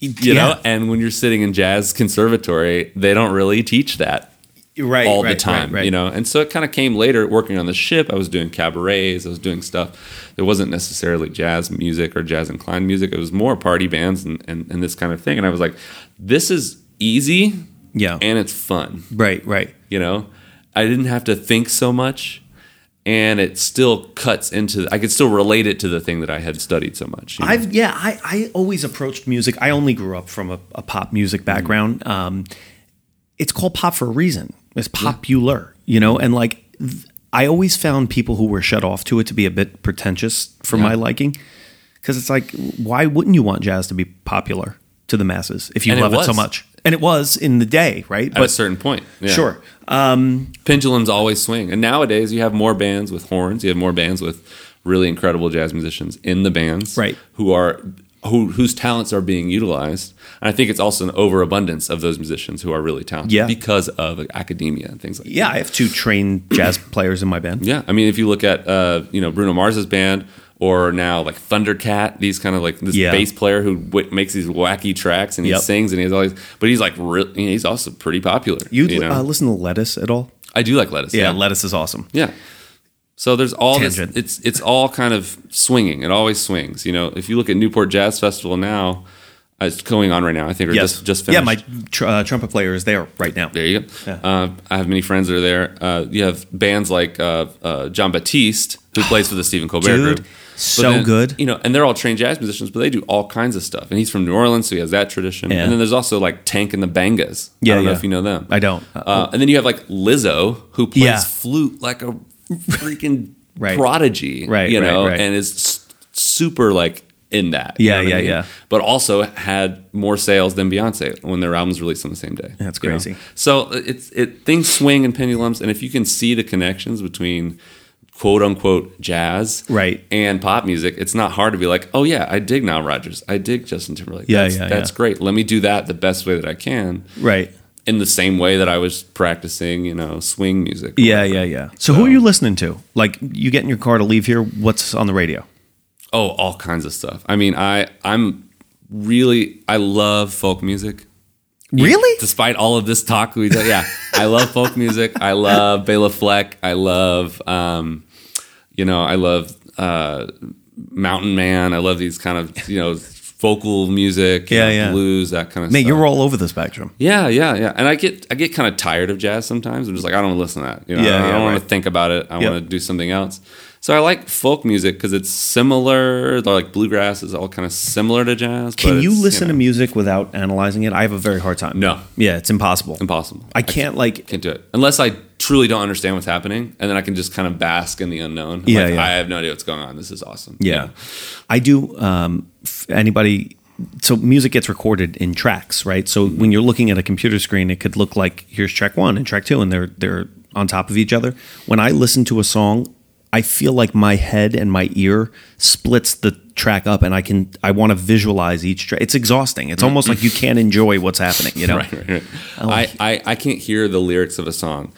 you know, and when you're sitting in jazz conservatory, they don't really teach that right all right, the time, right, right. you know. And so it kind of came later working on the ship. I was doing cabarets, I was doing stuff. It wasn't necessarily jazz music or jazz inclined music. It was more party bands and, and, and this kind of thing. And I was like, this is easy yeah and it's fun, right right you know. I didn't have to think so much. And it still cuts into. I could still relate it to the thing that I had studied so much. you know? I've yeah, I, I always approached music. I only grew up from a, a pop music background. Um, it's called pop for a reason. It's popular, you know, and like th- I always found people who were shut off to it to be a bit pretentious for my liking, because it's like, why wouldn't you want jazz to be popular to the masses if you And love it, so much? And it was in the day, right? at a certain point, yeah. sure, pendulums always swing. And nowadays you have more bands with horns, you have more bands with really incredible jazz musicians in the bands Right. who are who whose talents are being utilized. And I think it's also an overabundance of those musicians who are really talented Yeah. because of academia and things like that. yeah, I have two trained jazz players in my band. Yeah. I mean if you look at uh, you know Bruno Mars's band or now like Thundercat, these kind of like this Yeah. bass player who w- makes these wacky tracks and he Yep. sings and he's always, but he's like re- he's also pretty popular. You, know? uh, listen to Lettuce at all? I do like lettuce. Yeah, Lettuce is awesome. Yeah. So there's all this, it's it's all kind of swinging. It always swings. You know, if you look at Newport Jazz Festival now, uh, it's going on right now. I think or just just yeah, my tr- uh, trumpet player is there right now. there you go. Uh, I have many friends that are there. Uh, you have bands like uh, uh, Jon Batiste, who plays for the Stephen Colbert Dude, group. So good. You know, and they're all trained jazz musicians, but they do all kinds of stuff. And he's from New Orleans, so he has that tradition. Yeah. And then there's also like Tank and the Bangas. Yeah, I don't know if you know them. I don't. Uh, and then you have like Lizzo, who plays Yeah. flute like a freaking Right. prodigy, Right, You know, right. and is super like in that. you Yeah, know what I yeah, mean? yeah. But also had more sales than Beyonce when their albums released on the same day. That's you know? crazy. So it's it things swing in pendulums, and if you can see the connections between quote unquote jazz Right. and pop music, it's not hard to be like, oh yeah, I dig Nile Rodgers, I dig Justin Timberlake. Yeah, that's, yeah, that's yeah. great. Let me do that the best way that I can, Right. in the same way that I was practicing, you know, swing music. Yeah, whatever. yeah, yeah. So, who are you listening to? Like, you get in your car to leave here. What's on the radio? Oh, all kinds of stuff. I mean, I I'm really I love folk music. Really? Despite all of this talk, we do, yeah, I love folk music. I love Bela Fleck. I love, um, you know, I love uh, Mountain Man. I love these kind of you know vocal music, you Yeah, know, yeah. blues, that kind of Man, stuff. you're all over the spectrum. Yeah, yeah, yeah. And I get I get kind of tired of jazz sometimes. I'm just like I don't want to listen to that. You know, Yeah, I don't, yeah, want right. to think about it. I Yep. want to do something else. So I like folk music because it's similar. Like bluegrass is all kind of similar to jazz. Can you listen know, to music without analyzing it? I have a very hard time. No. Yeah, it's impossible. Impossible. I can't like. Can't do it unless I truly don't understand what's happening, and then I can just kind of bask in the unknown. I'm Yeah, like, yeah. I have no idea what's going on. This is awesome. Yeah, I do. Um, f- anybody. So music gets recorded in tracks, right? So when you're looking at a computer screen, it could look like here's track one and track two, and they're they're on top of each other. When I listen to a song, I feel like my head and my ear splits the track up, and I can I want to visualize each track. It's exhausting. It's almost like you mm. can't enjoy what's happening. You know? Right, right, right. I, I, I can't hear the lyrics of a song.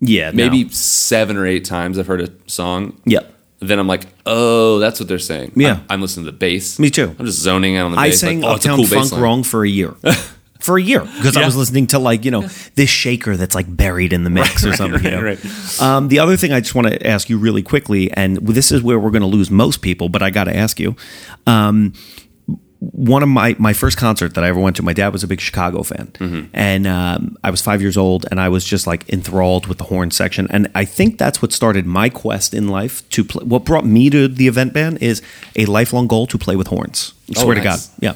Yeah. no. Maybe seven or eight times I've heard a song. Yep. Then I'm like, oh, that's what they're saying. Yeah. I'm, I'm listening to the bass. Me too. I'm just zoning out on the I bass. sang like, oh, Uptown cool Funk wrong for a year. For a year, because I was listening to like you know this shaker that's like buried in the mix or something. you know? right. Um, the other thing I just want to ask you really quickly, and this is where we're going to lose most people, but I got to ask you. Um, one of my my first concert that I ever went to, my dad was a big Chicago fan, Mm-hmm. and um, I was five years old, and I was just like enthralled with the horn section, and I think that's what started my quest in life to play. What brought me to the event band is a lifelong goal to play with horns. I Oh, swear to God, yeah.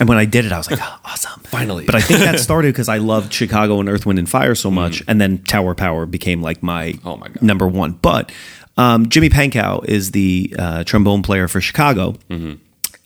And when I did it, I was like, oh, awesome, Finally. But I think that started because I loved Chicago and Earth, Wind, and Fire so much, and then Tower Power became like my, Mm. Oh my God. number one. But um, Jimmy Pankow is the uh, trombone player for Chicago, Mm-hmm.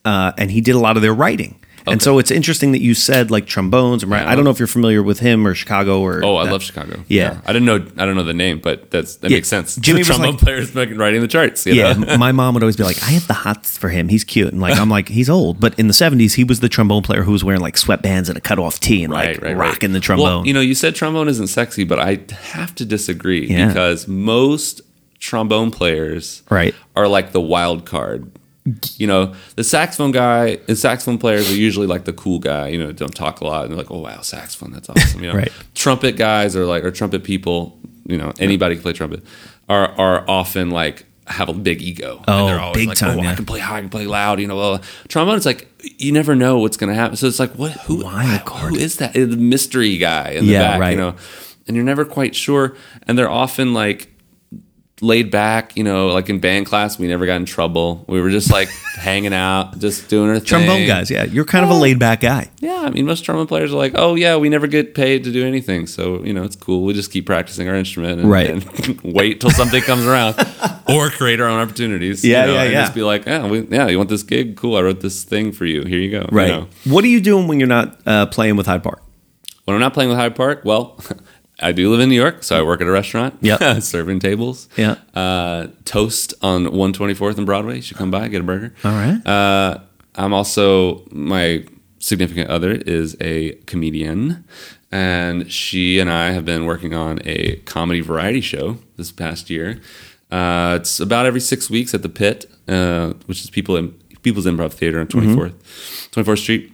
uh, and he did a lot of their writing. And so it's interesting that you said like trombones. And I don't know if you're familiar with him or Chicago or. Oh, I that. love Chicago. Yeah. I didn't know I don't know the name, but that's that Yeah. makes sense. Jimmy the trombone like- players writing the charts. You Yeah, know? my mom would always be like, "I have the hots for him. He's cute." And like, I'm like, "He's old." But in the '70s, he was the trombone player who was wearing like sweatbands and a cut off tee and like rocking the trombone. Well, you know, you said trombone isn't sexy, but I have to disagree Yeah. because most trombone players Right. are like the wild card. You know, the saxophone guy, the saxophone players are usually like the cool guy. You know, don't talk a lot, and they're like, "Oh wow, saxophone, that's awesome." You know, Right. trumpet guys are like, or trumpet people. You know, anybody can play trumpet. Are are often like have a big ego. Oh, and they're always big like, time, Oh, yeah. I can play high, I can play loud. You know, well, trombone. It's like you never know what's going to happen. So it's like, what? Who? Wild. Who is that? The mystery guy in the Yeah, back. right. You know, and you're never quite sure. And they're often like laid back. You know, like in band class, we never got in trouble. We were just like hanging out, just doing our thing. trombone guys, yeah, you're kind of a laid back guy. Yeah, I mean, most trombone players are like, "Oh yeah, we never get paid to do anything, so you know it's cool. We just keep practicing our instrument and, Right. and wait till something comes around, or create our own opportunities. Yeah, you know, yeah, and yeah. Just be like, yeah, we, yeah, you want this gig? Cool. I wrote this thing for you. Here you go. you Right. know. What are you doing when you're not uh, playing with Hyde Park? When I'm not playing with Hyde Park, well, I do live in New York, so I work at a restaurant. Yep. serving tables. Yeah. Uh, Toast on 124th and Broadway. You should come by, get a burger. All right. Uh, I'm also my significant other is a comedian, and she and I have been working on a comedy variety show this past year. Uh, it's about every six weeks at the Pit, uh, which is people in People's Improv Theater on 24th, 24th Street.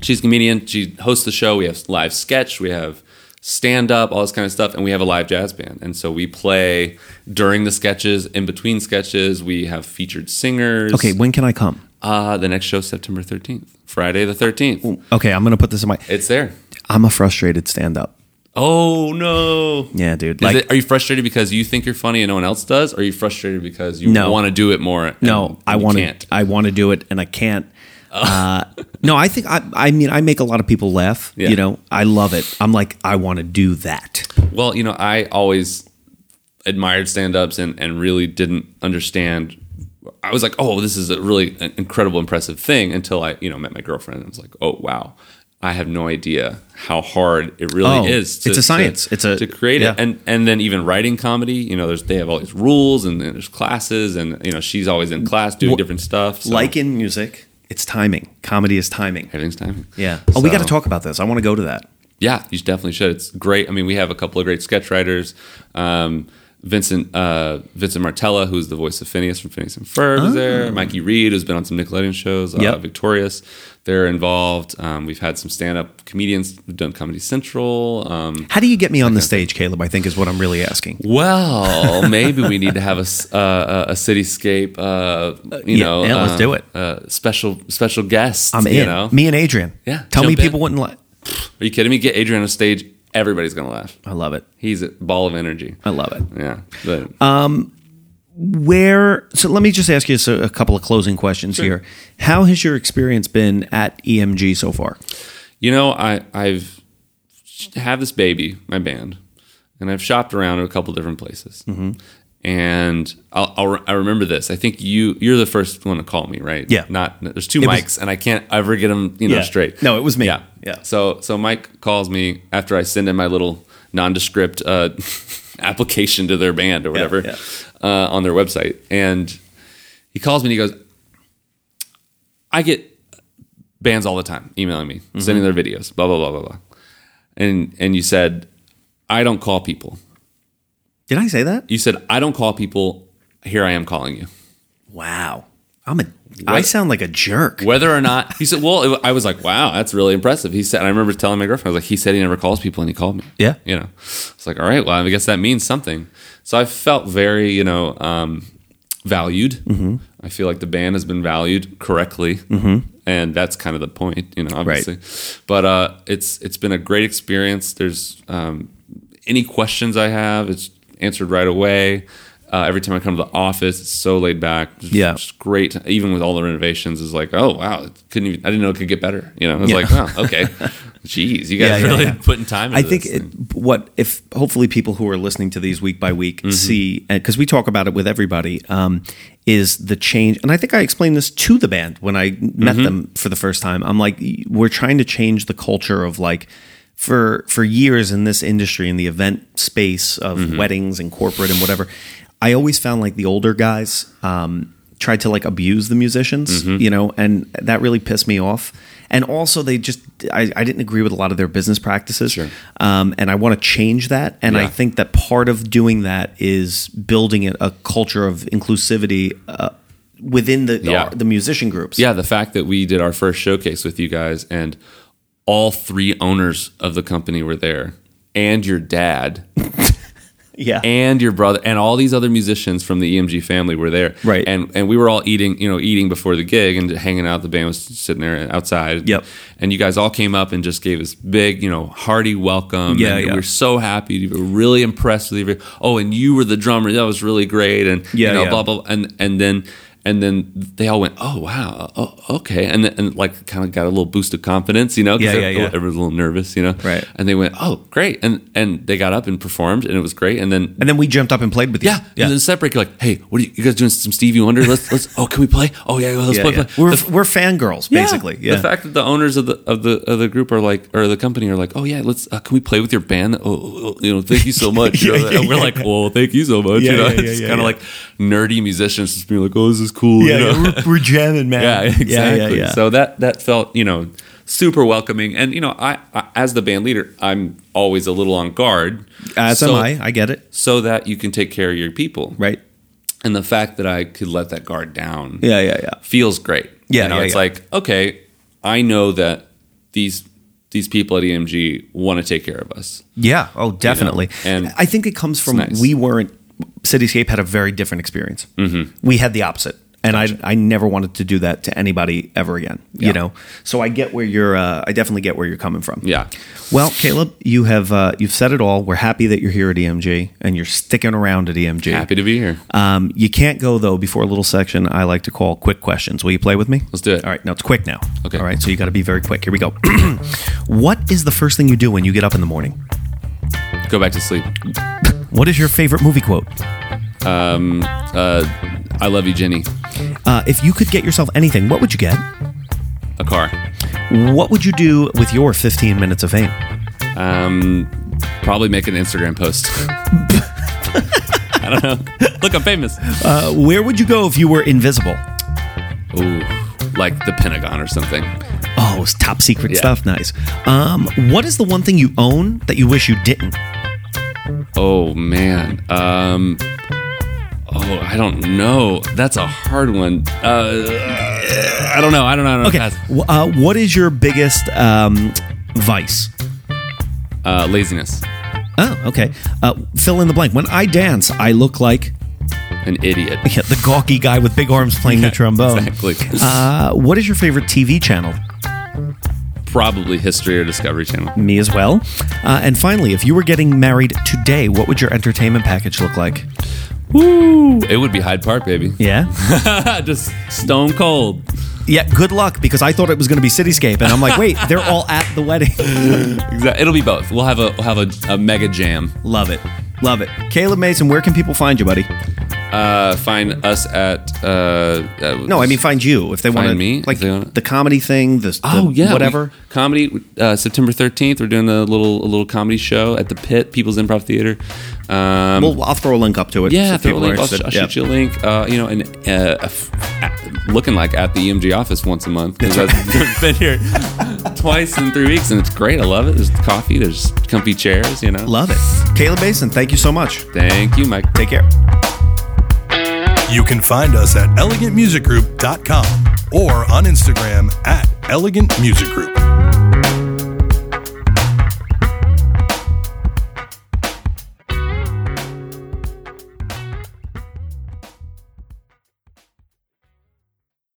She's a comedian. She hosts the show. We have live sketch. We have stand up, all this kind of stuff, and we have a live jazz band. And so we play during the sketches, in between sketches. We have featured singers. Okay, when can I come? Uh, the next show September 13th, Friday the 13th. Okay, I'm gonna put this in my. It's there. I'm a frustrated stand up. Oh no. Yeah, dude. Like, it, are you frustrated because you think you're funny and no one else does? Or are you frustrated because you No. want to do it more? and- no, I want to. I want to do it, and I can't. Uh, no, I think I. I mean, I make a lot of people laugh. Yeah. You know, I love it. I'm like, I want to do that. Well, you know, I always admired stand ups and, and really didn't understand I was like, oh, this is a really an incredible, impressive thing until I, you know, met my girlfriend and I was like, oh, wow. I have no idea how hard it really Oh, is. it's a science. To, It's a- to create yeah. it, and and then even writing comedy. You know, there's they have all these rules and there's classes, and you know she's always in class doing Well, different stuff. so Like in music, it's timing. Comedy is timing. everything's timing. Yeah. Oh, we got to talk about this. I want to go to that. Yeah, you definitely should. It's great. I mean, we have a couple of great sketch writers. Um, Vincent uh, Vincent Martella, who's the voice of Phineas from Phineas and Ferb, is there. Mikey Reid, who's been on some Nickelodeon shows. Uh, Oh. Yep. Victorious, they're involved. Um, we've had some stand up comedians who've done Comedy Central. Um, How do you get me on the stage, Caleb? I think is what I'm really asking. well, maybe we need to have a uh, a cityscape. Uh, you yeah, know, yeah, let's uh, do it. Uh, special special guest. I'm you in. know, Me and Adrian. Yeah, Tell me in. people wouldn't like. are you kidding me? Get Adrian on stage. Everybody's gonna laugh. I love it. He's a ball of energy. I love it. Yeah. But, Where? So let me just ask you a, couple of closing questions here. How has your experience been at EMG so far? you know, I I've have this baby, my band, and I've shopped around to a couple different places. Mm-hmm. And I'll, I'll I remember this. I think you you're the first one to call me, right? Yeah. Not there's two It was- mics, and I can't ever get them you know Yeah. straight. No, it was me. Yeah. Yeah. So so Mike calls me after I send in my little nondescript uh, application to their band or whatever yeah. Uh, on their website, and he calls me and he goes, "I get bands all the time emailing me, Mm-hmm. sending their videos, blah blah blah blah blah," and and you said, "I don't call people." Did I say that? You said, "I don't call people." Here I am calling you. Wow. I'm a. I What? sound like a jerk. Whether or not he said, well, it, I was like, wow, that's really impressive. He said, I remember telling my girlfriend, I was like, he said he never calls people, and he called me. Yeah. you know, it's like, all right, well, I guess that means something. So I felt very, you know, um, valued. Mm-hmm. I feel like the band has been valued correctly, and that's kind of the point, you know, obviously. But uh, it's it's been a great experience. There's um, any questions I have, it's answered right away. Uh, every time I come to the office, it's so laid back. Just, Yeah. just great. Even with all the renovations, is like, oh wow, it couldn't even. I didn't know it could get better. You know, I was Yeah. like, wow, okay, jeez, you guys Yeah, really yeah. putting time. Into I think it, what if hopefully people who are listening to these week by week Mm-hmm. see because we talk about it with everybody um, is the change and I think I explained this to the band when I met Mm-hmm. them for the first time. I'm like we're trying to change the culture of like for for years in this industry in the event space of Mm-hmm. weddings and corporate and whatever. I always found like the older guys um, tried to like abuse the musicians, Mm-hmm. you know, and that really pissed me off. And also, they just I, I didn't agree with a lot of their business practices, Sure. um, and I want to change that. And I think that part of doing that is building a, a culture of inclusivity uh, within the Yeah. the musician groups. yeah, the fact that we did our first showcase with you guys, and all three owners of the company were there, and your dad. yeah, and your brother and all these other musicians from the EMG family were there. Right. And and we were all eating, you know, eating before the gig and hanging out. The band was sitting there outside. Yep. And you guys all came up and just gave us big, you know, hearty welcome. Yeah, and yeah. We were so happy. We were really impressed with you. Oh, and you were the drummer. That was really great. And Yeah, you know, yeah. blah blah. And and then and then they all went, oh wow, oh, okay, and then, and like kind of got a little boost of confidence, you know, 'cause Yeah, yeah, yeah. everyone's a little nervous, you know, Right. And they went, oh great, and and they got up and performed, and it was great, and then and then we jumped up and played with you. yeah, yeah. And then separate. You're like, hey, what are you, you guys doing? Some Stevie Wonder? Let's let's. Oh, can we play? Oh yeah, let's play. play. We're The- we're fangirls basically. Yeah, The fact that the owners of the of the of the group are like, or the company are like, oh yeah, let's. Uh, can we play with your band? Oh, oh, you know, thank you so much. You know, and we're like, well, thank you so much. Yeah, you know, yeah, yeah, it's kind of like nerdy musicians just being like, oh, this is cool. yeah, you know? yeah, we're, we're jamming, man. Yeah, exactly. Yeah. So that that felt you know super welcoming, and you know I, I as the band leader, I'm always a little on guard. as so, am I. I get it. So that you can take care of your people, Right. and the fact that I could let that guard down, Yeah, yeah, yeah. feels great. Yeah, you know, it's like okay, I know that these these people at EMG want to take care of us. Yeah. Oh, definitely. and I think it comes from nice. we weren't. Cityscape had a very different experience. Mm-hmm. We had the opposite, and I I never wanted to do that to anybody ever again. Yeah. You know. So I get where you're. Uh, I definitely get where you're coming from. Yeah, Well, Caleb, you have uh, you've said it all. We're happy that you're here at EMG and you're sticking around at EMG. happy to be here. Um, you can't go though before a little section I like to call quick questions. Will you play with me? Let's do it. All right, now it's quick now. Okay. All right, so you got to be very quick. Here we go. what is the first thing you do when you get up in the morning? Go back to sleep. What is your favorite movie quote? Um. Uh, I love you, Jenny. Uh, if you could get yourself anything, what would you get? A car. What would you do with your 15 minutes of fame? Um, probably make an Instagram post. I don't know. Look, I'm famous. Uh, where would you go if you were invisible? Ooh, like the Pentagon or something. Oh, it's top secret Yeah. stuff. Nice. Um, what is the one thing you own that you wish you didn't? Oh man. Um. Oh, I don't know. That's a hard one. Uh, I don't know. I don't know. I don't. Okay. Pass. w- Uh, what is your biggest um, vice? Uh, laziness. Oh, okay. Uh, fill in the blank. When I dance, I look like An idiot. yeah, the gawky guy with big arms playing the trombone. Exactly. Uh, what is your favorite TV channel? Probably History or Discovery Channel. Me as well. Uh, and finally, if you were getting married today, what would your entertainment package look like? Woo! It would be Hyde Park, baby. Yeah. Just stone cold. yeah. Good luck because I thought it was going to be Cityscape, and I'm like, wait, they're all at the wedding. Exactly. It'll be both. We'll have a we'll have a, a mega jam. Love it. Love it. Caleb Mason, where can people find you, buddy? Uh, find us at uh, uh No, I mean find you if they want to. Me? like wanna- the comedy thing. The, the Oh yeah, whatever. we- comedy. Uh, September thirteenth, we're doing a little a little comedy show at the Pit, People's Improv Theater. Um, well, I'll throw a link up to it. yeah, if throw a link. I'll, interested. I'll Yeah. shoot you a link. Uh, you know, and uh, a f- a- looking like at the EMG office once a month. 'cause I've been here twice in three weeks, and it's great. I love it. There's coffee. There's comfy chairs. You know. Love it. Caleb Mason, thank you so much. Thank you, Mike. Take care. You can find us at elegantmusicgroup.com or on Instagram at elegantmusicgroup. Group.